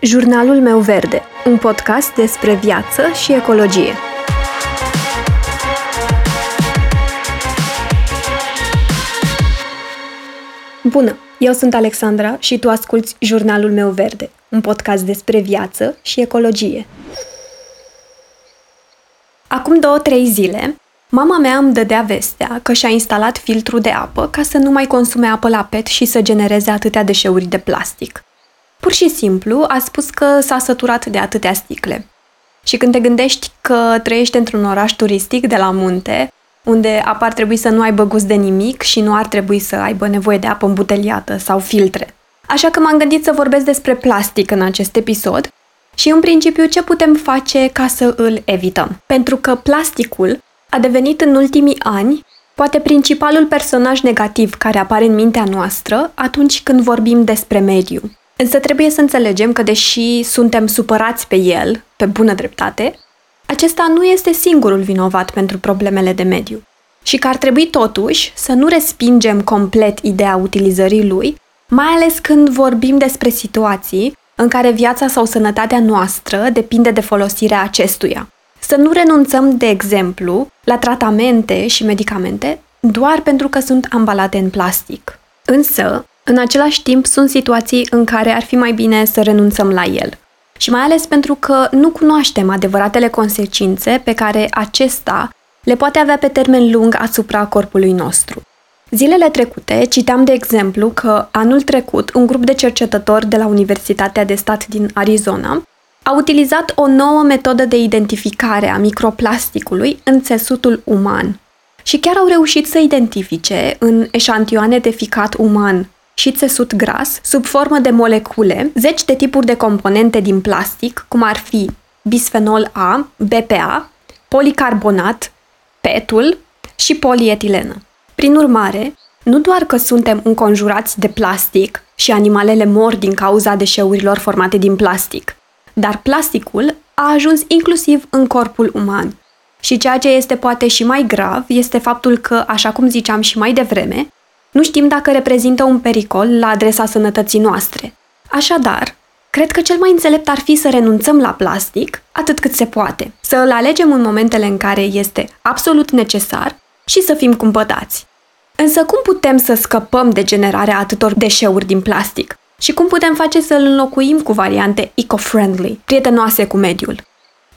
Jurnalul meu verde, un podcast despre viață și ecologie. Bună! Eu sunt Alexandra și tu asculți Jurnalul meu verde, un podcast despre viață și ecologie. Acum două-trei zile, mama mea îmi dădea vestea că și-a instalat filtru de apă ca să nu mai consume apă la pet și să genereze atâtea deșeuri de plastic. Pur și simplu a spus că s-a săturat de atâtea sticle. Și când te gândești că trăiești într-un oraș turistic de la munte, unde apa ar trebui să nu aibă gust de nimic și nu ar trebui să aibă nevoie de apă îmbuteliată sau filtre. Așa că m-am gândit să vorbesc despre plastic în acest episod și în principiu ce putem face ca să îl evităm. Pentru că plasticul a devenit în ultimii ani poate principalul personaj negativ care apare în mintea noastră atunci când vorbim despre mediu. Însă trebuie să înțelegem că deși suntem supărați pe el, pe bună dreptate, acesta nu este singurul vinovat pentru problemele de mediu. Și că ar trebui totuși să nu respingem complet ideea utilizării lui, mai ales când vorbim despre situații în care viața sau sănătatea noastră depinde de folosirea acestuia. Să nu renunțăm, de exemplu, la tratamente și medicamente doar pentru că sunt ambalate în plastic. Însă, în același timp, sunt situații în care ar fi mai bine să renunțăm la el. Și mai ales pentru că nu cunoaștem adevăratele consecințe pe care acesta le poate avea pe termen lung asupra corpului nostru. Zilele trecute citeam de exemplu că anul trecut un grup de cercetători de la Universitatea de Stat din Arizona a utilizat o nouă metodă de identificare a microplasticului în țesutul uman și chiar au reușit să identifice în eșantioane de ficat uman și țesut gras, sub formă de molecule, zeci de tipuri de componente din plastic, cum ar fi bisfenol A, BPA, policarbonat, petul și polietilenă. Prin urmare, nu doar că suntem înconjurați de plastic și animalele mor din cauza deșeurilor formate din plastic, dar plasticul a ajuns inclusiv în corpul uman. Și ceea ce este poate și mai grav este faptul că, așa cum ziceam și mai devreme, nu știm dacă reprezintă un pericol la adresa sănătății noastre. Așadar, cred că cel mai înțelept ar fi să renunțăm la plastic atât cât se poate, să îl alegem în momentele în care este absolut necesar și să fim cumpătați. Însă cum putem să scăpăm de generarea atâtor deșeuri din plastic? Și cum putem face să îl înlocuim cu variante eco-friendly, prietenoase cu mediul?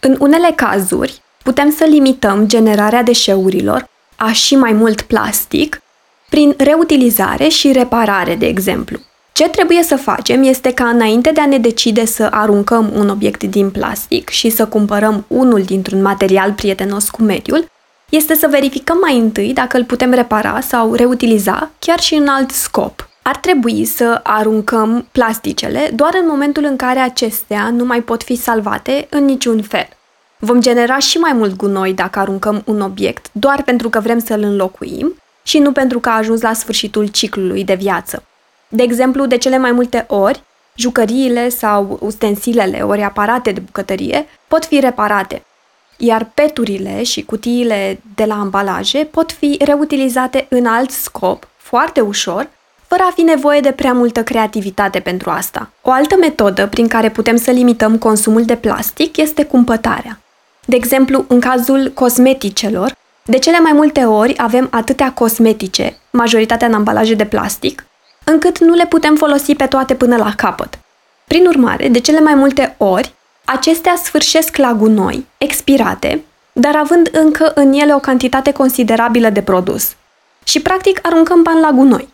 În unele cazuri, putem să limităm generarea deșeurilor a și mai mult plastic prin reutilizare și reparare, de exemplu. Ce trebuie să facem este ca înainte de a ne decide să aruncăm un obiect din plastic și să cumpărăm unul dintr-un material prietenos cu mediul, este să verificăm mai întâi dacă îl putem repara sau reutiliza chiar și în alt scop. Ar trebui să aruncăm plasticele doar în momentul în care acestea nu mai pot fi salvate în niciun fel. Vom genera și mai mult gunoi dacă aruncăm un obiect doar pentru că vrem să-l înlocuim și nu pentru că a ajuns la sfârșitul ciclului de viață. De exemplu, de cele mai multe ori, jucăriile sau ustensilele ori aparate de bucătărie pot fi reparate, iar peturile și cutiile de la ambalaje pot fi reutilizate în alt scop, foarte ușor, fără a fi nevoie de prea multă creativitate pentru asta. O altă metodă prin care putem să limităm consumul de plastic este cumpătarea. De exemplu, în cazul cosmeticelor, de cele mai multe ori avem atâtea cosmetice, majoritatea în ambalaje de plastic, încât nu le putem folosi pe toate până la capăt. Prin urmare, de cele mai multe ori, acestea sfârșesc la gunoi, expirate, dar având încă în ele o cantitate considerabilă de produs. Și practic aruncăm bani la gunoi.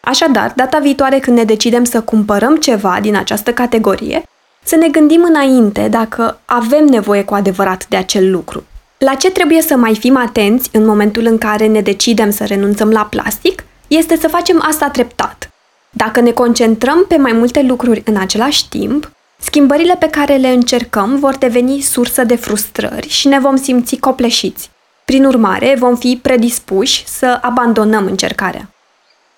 Așadar, data viitoare când ne decidem să cumpărăm ceva din această categorie, să ne gândim înainte dacă avem nevoie cu adevărat de acel lucru. La ce trebuie să mai fim atenți în momentul în care ne decidem să renunțăm la plastic este să facem asta treptat. Dacă ne concentrăm pe mai multe lucruri în același timp, schimbările pe care le încercăm vor deveni sursă de frustrări și ne vom simți copleșiți. Prin urmare, vom fi predispuși să abandonăm încercarea.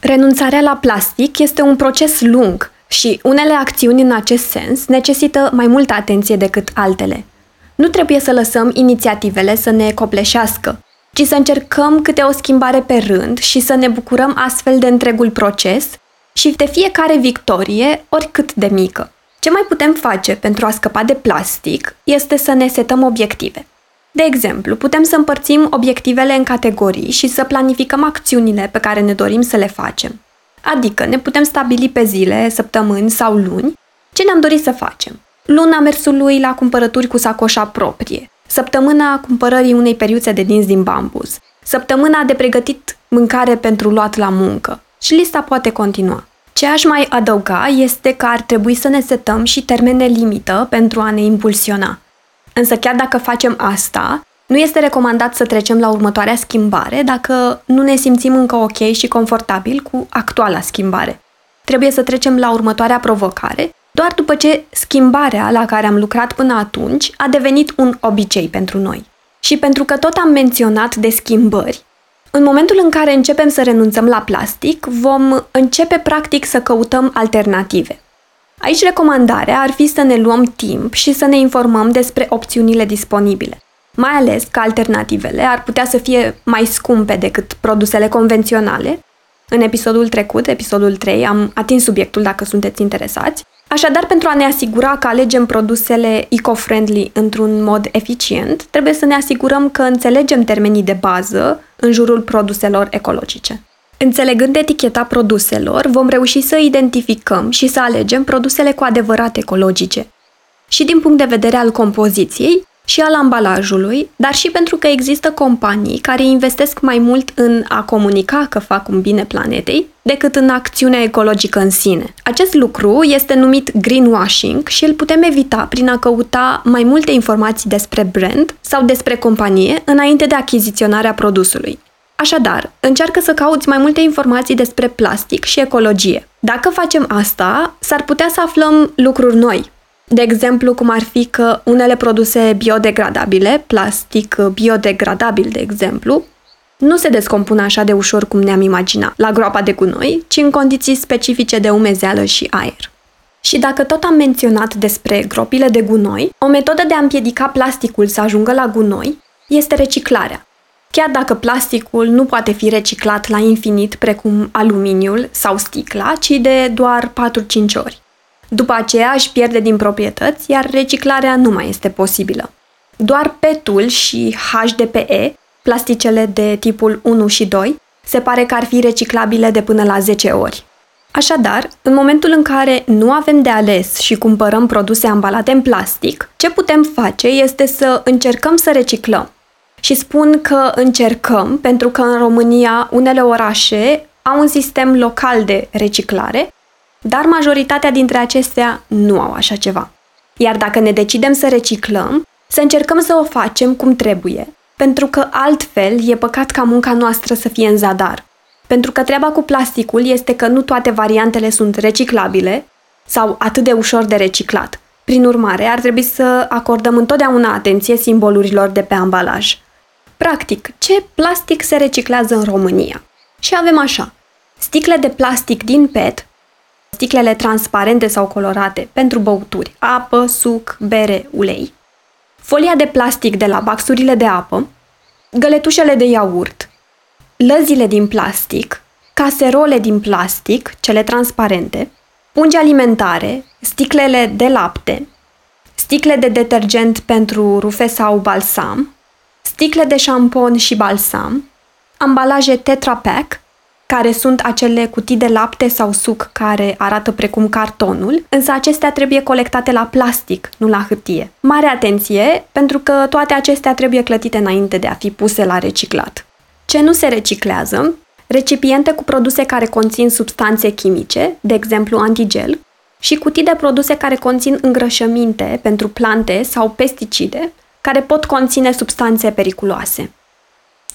Renunțarea la plastic este un proces lung și unele acțiuni în acest sens necesită mai multă atenție decât altele. Nu trebuie să lăsăm inițiativele să ne copleșească, ci să încercăm câte o schimbare pe rând și să ne bucurăm astfel de întregul proces și de fiecare victorie, oricât de mică. Ce mai putem face pentru a scăpa de plastic este să ne setăm obiective. De exemplu, putem să împărțim obiectivele în categorii și să planificăm acțiunile pe care ne dorim să le facem. Adică ne putem stabili pe zile, săptămâni sau luni ce ne-am dorit să facem. Luna mersului la cumpărături cu sacoșa proprie, săptămâna cumpărării unei periuțe de dinți din bambus, săptămâna de pregătit mâncare pentru luat la muncă și lista poate continua. Ce aș mai adăuga este că ar trebui să ne setăm și termene limită pentru a ne impulsiona. Însă chiar dacă facem asta, nu este recomandat să trecem la următoarea schimbare dacă nu ne simțim încă ok și confortabil cu actuala schimbare. Trebuie să trecem la următoarea provocare doar după ce schimbarea la care am lucrat până atunci a devenit un obicei pentru noi. Și pentru că tot am menționat de schimbări, în momentul în care începem să renunțăm la plastic, vom începe practic să căutăm alternative. Aici recomandarea ar fi să ne luăm timp și să ne informăm despre opțiunile disponibile. Mai ales că alternativele ar putea să fie mai scumpe decât produsele convenționale. În episodul trecut, episodul 3, am atins subiectul dacă sunteți interesați. Așadar, pentru a ne asigura că alegem produsele eco-friendly într-un mod eficient, trebuie să ne asigurăm că înțelegem termenii de bază în jurul produselor ecologice. Înțelegând eticheta produselor, vom reuși să identificăm și să alegem produsele cu adevărat ecologice. Și din punct de vedere al compoziției și al ambalajului, dar și pentru că există companii care investesc mai mult în a comunica că fac un bine planetei decât în acțiunea ecologică în sine. Acest lucru este numit greenwashing și îl putem evita prin a căuta mai multe informații despre brand sau despre companie înainte de achiziționarea produsului. Așadar, încearcă să cauți mai multe informații despre plastic și ecologie. Dacă facem asta, s-ar putea să aflăm lucruri noi. De exemplu, cum ar fi că unele produse biodegradabile, plastic biodegradabil, de exemplu, nu se descompun așa de ușor cum ne-am imaginat la groapa de gunoi, ci în condiții specifice de umezeală și aer. Și dacă tot am menționat despre gropile de gunoi, o metodă de a împiedica plasticul să ajungă la gunoi este reciclarea chiar dacă plasticul nu poate fi reciclat la infinit precum aluminiul sau sticla, ci de doar 4-5 ori. După aceea își pierde din proprietăți, iar reciclarea nu mai este posibilă. Doar PET-ul și HDPE, plasticele de tipul 1 și 2, se pare că ar fi reciclabile de până la 10 ori. Așadar, în momentul în care nu avem de ales și cumpărăm produse ambalate în plastic, ce putem face este să încercăm să reciclăm, și spun că încercăm, pentru că în România unele orașe au un sistem local de reciclare, dar majoritatea dintre acestea nu au așa ceva. Iar dacă ne decidem să reciclăm, să încercăm să o facem cum trebuie, pentru că altfel e păcat ca munca noastră să fie în zadar. Pentru că treaba cu plasticul este că nu toate variantele sunt reciclabile sau atât de ușor de reciclat. Prin urmare, ar trebui să acordăm întotdeauna atenție simbolurilor de pe ambalaj. Practic, ce plastic se reciclează în România? Și avem așa, sticle de plastic din PET, sticlele transparente sau colorate pentru băuturi, apă, suc, bere, ulei, folia de plastic de la baxurile de apă, găletușele de iaurt, lăzile din plastic, caserole din plastic, cele transparente, pungi alimentare, sticlele de lapte, sticle de detergent pentru rufe sau balsam, sticle de șampon și balsam, ambalaje Tetra Pak, care sunt acele cutii de lapte sau suc care arată precum cartonul, însă acestea trebuie colectate la plastic, nu la hârtie. Mare atenție, pentru că toate acestea trebuie clătite înainte de a fi puse la reciclat. Ce nu se reciclează? Recipiente cu produse care conțin substanțe chimice, de exemplu antigel, și cutii de produse care conțin îngrășăminte pentru plante sau pesticide, care pot conține substanțe periculoase.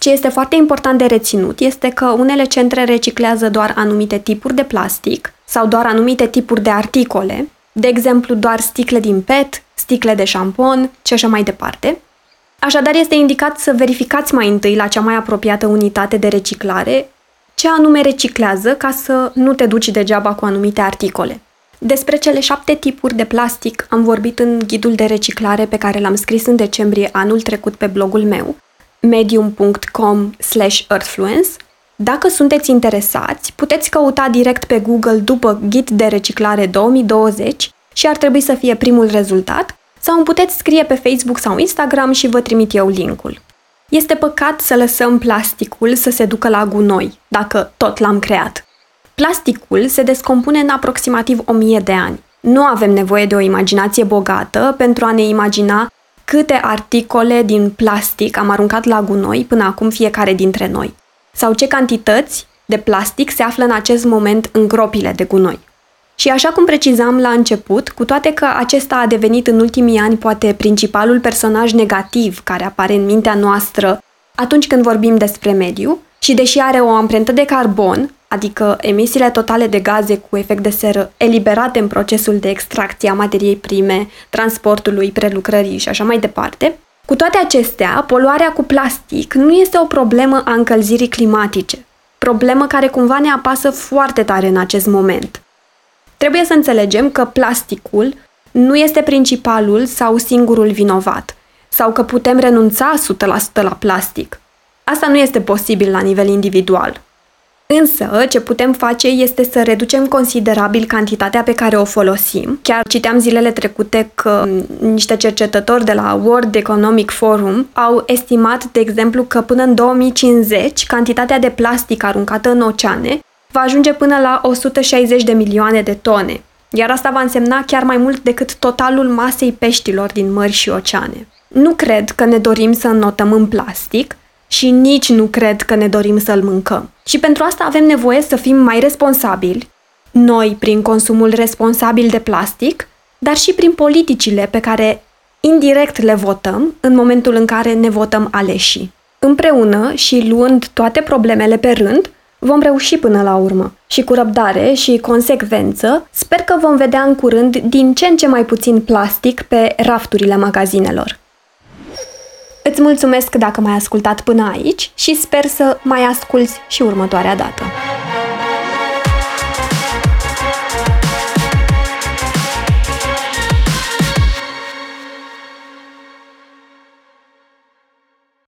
Ce este foarte important de reținut este că unele centre reciclează doar anumite tipuri de plastic sau doar anumite tipuri de articole, de exemplu doar sticle din PET, sticle de șampon și așa mai departe. Așadar, este indicat să verificați mai întâi la cea mai apropiată unitate de reciclare ce anume reciclează ca să nu te duci degeaba cu anumite articole. Despre cele șapte tipuri de plastic am vorbit în ghidul de reciclare pe care l-am scris în decembrie anul trecut pe blogul meu, medium.com earthfluence. Dacă sunteți interesați, puteți căuta direct pe Google după Ghid de reciclare 2020 și ar trebui să fie primul rezultat, sau îmi puteți scrie pe Facebook sau Instagram și vă trimit eu linkul. Este păcat să lăsăm plasticul să se ducă la gunoi, dacă tot l-am creat. Plasticul se descompune în aproximativ 1000 de ani. Nu avem nevoie de o imaginație bogată pentru a ne imagina câte articole din plastic am aruncat la gunoi până acum fiecare dintre noi, sau ce cantități de plastic se află în acest moment în gropile de gunoi. Și așa cum precizam la început, cu toate că acesta a devenit în ultimii ani poate principalul personaj negativ care apare în mintea noastră atunci când vorbim despre mediu, și deși are o amprentă de carbon, adică emisiile totale de gaze cu efect de seră eliberate în procesul de extracție a materiei prime, transportului, prelucrării și așa mai departe, cu toate acestea, poluarea cu plastic nu este o problemă a încălzirii climatice, problemă care cumva ne apasă foarte tare în acest moment. Trebuie să înțelegem că plasticul nu este principalul sau singurul vinovat, sau că putem renunța 100% la plastic. Asta nu este posibil la nivel individual. Însă, ce putem face este să reducem considerabil cantitatea pe care o folosim. Chiar citeam zilele trecute că niște cercetători de la World Economic Forum au estimat, de exemplu, că până în 2050 cantitatea de plastic aruncată în oceane va ajunge până la 160 de milioane de tone, iar asta va însemna chiar mai mult decât totalul masei peștilor din mări și oceane. Nu cred că ne dorim să înnotăm în plastic și nici nu cred că ne dorim să-l mâncăm. Și pentru asta avem nevoie să fim mai responsabili, noi prin consumul responsabil de plastic, dar și prin politicile pe care indirect le votăm în momentul în care ne votăm aleșii. Împreună și luând toate problemele pe rând, Vom reuși până la urmă și cu răbdare și consecvență sper că vom vedea în curând din ce în ce mai puțin plastic pe rafturile magazinelor. Îți mulțumesc dacă m-ai ascultat până aici și sper să mai asculți și următoarea dată.